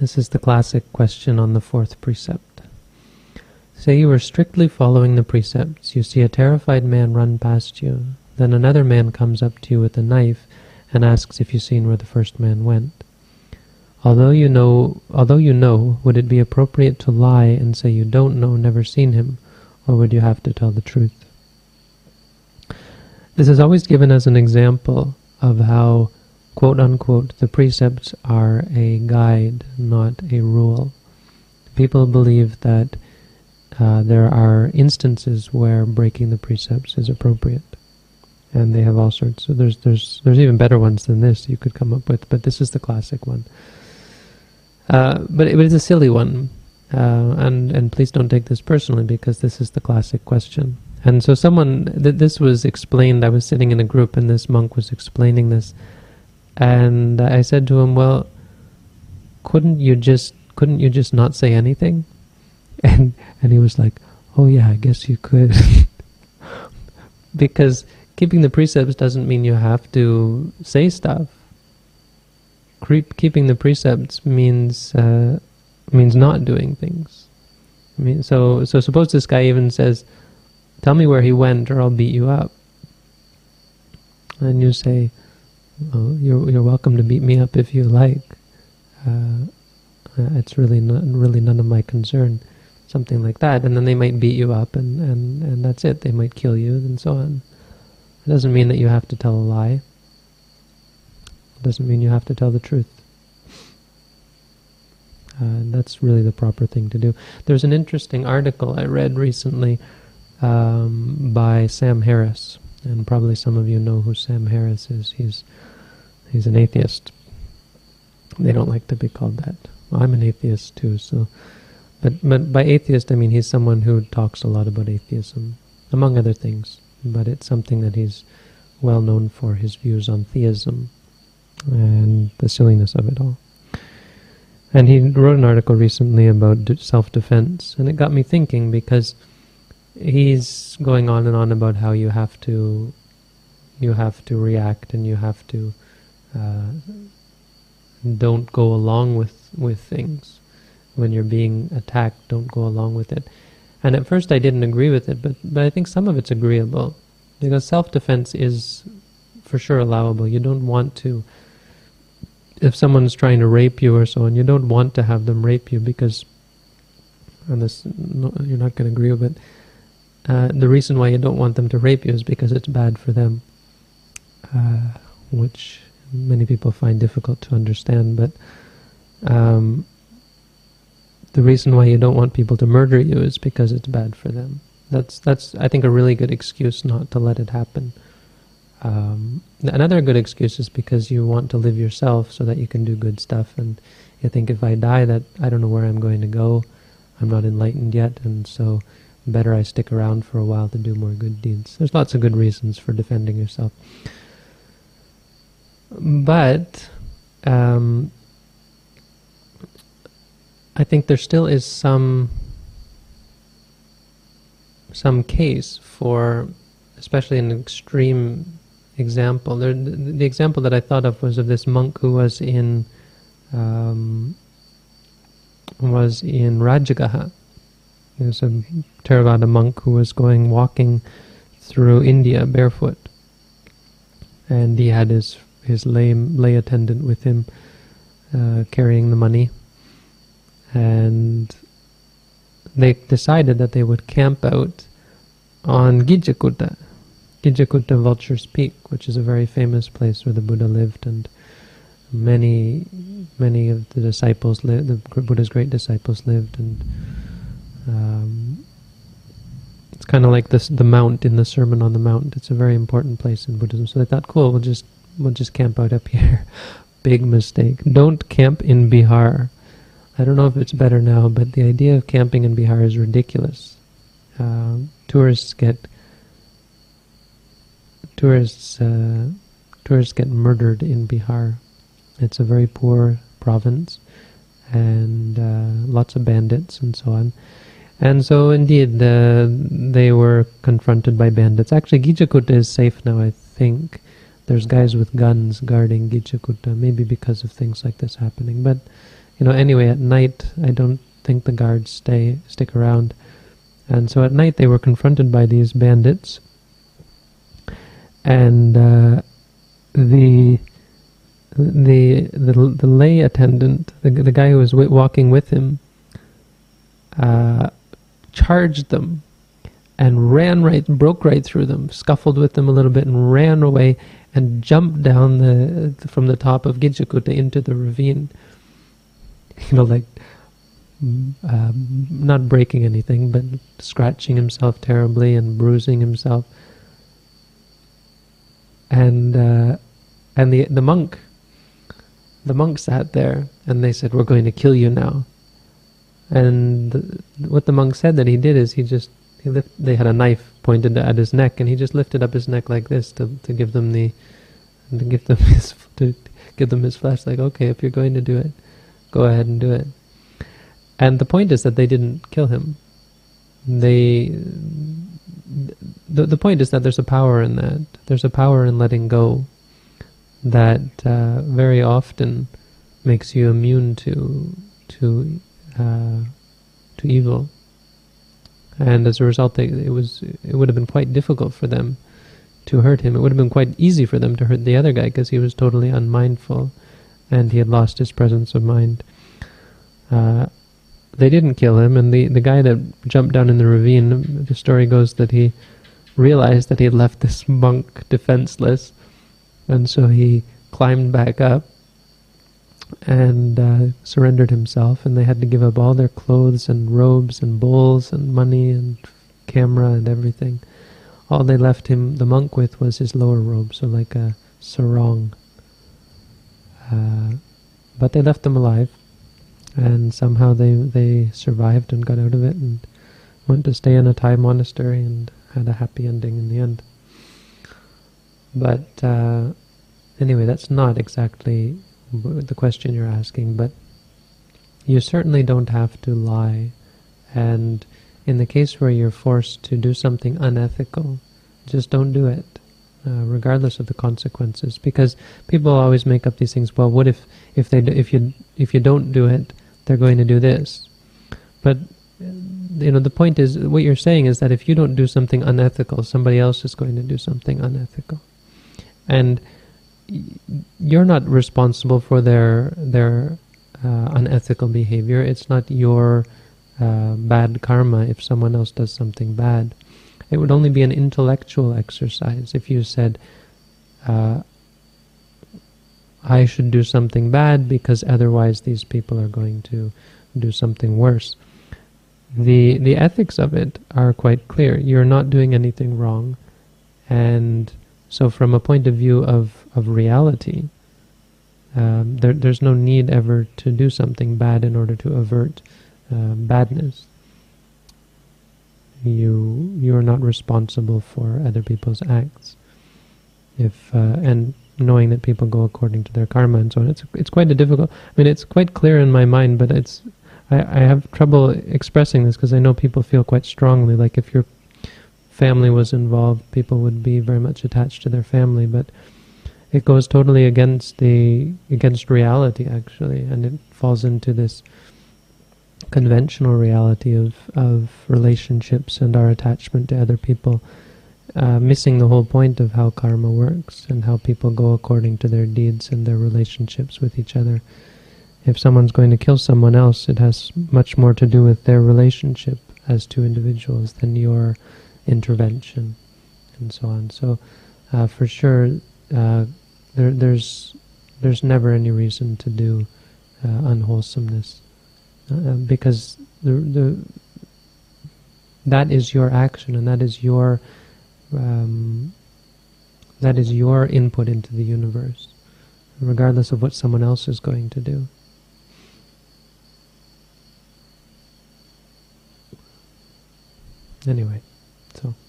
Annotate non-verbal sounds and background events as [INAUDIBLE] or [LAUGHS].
This is the classic question on the fourth precept. Say you are strictly following the precepts. You see a terrified man run past you. Then another man comes up to you with a knife and asks if you've seen where the first man went. Although you know, although you know, would it be appropriate to lie and say you don't know, never seen him, or would you have to tell the truth? This is always given as an example of how quote unquote, the precepts are a guide, not a rule. People believe that uh, there are instances where breaking the precepts is appropriate, and they have all sorts. So there's there's there's even better ones than this you could come up with, but this is the classic one. Uh, but it is a silly one, uh, and and please don't take this personally because this is the classic question. And so someone th- this was explained. I was sitting in a group, and this monk was explaining this and I said to him, "Well, couldn't you just couldn't you just not say anything?" [LAUGHS] And and he was like, "Oh yeah, I guess you could." [LAUGHS] because keeping the precepts doesn't mean you have to say stuff. Keeping the precepts means uh, means not doing things. I mean, so so suppose this guy even says, "Tell me where he went, or I'll beat you up." And you say, oh, you're you're welcome to beat me up if you like. Uh, uh, it's really not really none of my concern, something like that. And then they might beat you up, and and and that's it. They might kill you, and so on. It doesn't mean that you have to tell a lie. It doesn't mean you have to tell the truth. Uh, that's really the proper thing to do. There's an interesting article I read recently um, by Sam Harris, and probably some of you know who Sam Harris is. He's He's an atheist. They don't like to be called that. Well, I'm an atheist too, so. But, but by atheist, I mean he's someone who talks a lot about atheism, among other things. But it's something that he's well known for, his views on theism and the silliness of it all. And he wrote an article recently about self-defense, and it got me thinking because he's going on and on about how you have to, you have to react and you have to uh, don't go along with with things when you're being attacked. Don't go along with it. And at first, I didn't agree with it, but but I think some of it's agreeable because self-defense is for sure allowable. You don't want to. If someone's trying to rape you or so on, you don't want to have them rape you because, no, you're not going to agree with it. Uh, the reason why you don't want them to rape you is because it's bad for them, uh, which many people find difficult to understand, but um, the reason why you don't want people to murder you is because it's bad for them. That's that's I think a really good excuse not to let it happen. Um, another good excuse is because you want to live yourself so that you can do good stuff, and you think if I die, that I don't know where I'm going to go. I'm not enlightened yet, and so better I stick around for a while to do more good deeds. There's lots of good reasons for defending yourself. But um, I think there still is some some case for, especially an extreme example. There, the, the, example that I thought of was of this monk who was in um, was in Rajagaha. He was a Theravada monk who was going walking through India barefoot, and he had his his lay, lay attendant with him, uh, carrying the money. And they decided that they would camp out on Gijjakutta, Gijjakutta Vulture's Peak, which is a very famous place where the Buddha lived, and many, many of the disciples lived, the Buddha's great disciples lived, and um, it's kind of like this, the mount in the Sermon on the Mount. It's a very important place in Buddhism. So they thought, cool, we'll just we'll just camp out up here. [LAUGHS] Big mistake. Don't camp in Bihar. I don't know if it's better now, but the idea of camping in Bihar is ridiculous. Uh, tourists get tourists uh, tourists get murdered in Bihar. It's a very poor province, and uh, lots of bandits and so on. And so, indeed, they were confronted by bandits. Actually, Gijjakutta is safe now, I think. There's guys with guns guarding Gijjakutta, maybe because of things like this happening. But you know, anyway, at night, I don't think the guards stay stick around. And so at night they were confronted by these bandits, and uh, the the the the lay attendant, the the guy who was walking with him, uh, charged them and ran right, broke right through them, scuffled with them a little bit, and ran away and jumped down the from the top of Gijjakuta into the ravine. You know, like um, not breaking anything, but scratching himself terribly and bruising himself. And uh, and the the monk, the monk sat there, and they said, "We're going to kill you now." And the, what the monk said that he did is he just they had a knife pointed at his neck, and he just lifted up his neck like this to to give them the to give them [LAUGHS] his to give them his flesh. Like, okay, if you're going to do it, go ahead and do it. And the point is that they didn't kill him. They, the, the point is that there's a power in that. There's a power in letting go that uh, very often makes you immune to to uh, to evil. And as a result, they, it was it would have been quite difficult for them to hurt him. It would have been quite easy for them to hurt the other guy because he was totally unmindful, and he had lost his presence of mind. Uh, they didn't kill him, and the, the guy that jumped down in the ravine, the story goes that he realized that he had left this monk defenseless, and so he climbed back up and uh, surrendered himself, and they had to give up all their clothes and robes and bowls and money and camera and everything. All they left him, the monk, with was his lower robe, so like a sarong. Uh, but they left him alive and somehow they they survived and got out of it and went to stay in a Thai monastery and had a happy ending in the end. But uh, anyway, that's not exactly the question you're asking, but you certainly don't have to lie. And in the case where you're forced to do something unethical, just don't do it, uh, regardless of the consequences. Because people always make up these things. Well, what if if they do, if you if you don't do it, they're going to do this. But you know, the point is, what you're saying is that if you don't do something unethical, somebody else is going to do something unethical, and you're not responsible for their their uh, unethical behavior. It's not your uh, bad karma if someone else does something bad. It would only be an intellectual exercise if you said, uh, I should do something bad because otherwise these people are going to do something worse. The the ethics of it are quite clear. You're not doing anything wrong, and so from a point of view of of reality, um, there, there's no need ever to do something bad in order to avert uh, badness. You you are not responsible for other people's acts. If uh, and knowing that people go according to their karma and so on. It's it's quite a difficult. I mean, it's quite clear in my mind, but it's I, I have trouble expressing this because I know people feel quite strongly. Like if your family was involved, people would be very much attached to their family, but it goes totally against the against reality actually, and it falls into this conventional reality of of relationships and our attachment to other people uh, missing the whole point of how karma works and how people go according to their deeds and their relationships with each other. If someone's going to kill someone else, it has much more to do with their relationship as two individuals than your intervention and so on. So, uh, for sure, uh, there, there's there's never any reason to do uh, unwholesomeness uh, because the the that is your action and that is your um, that is your input into the universe, regardless of what someone else is going to do. Anyway, so.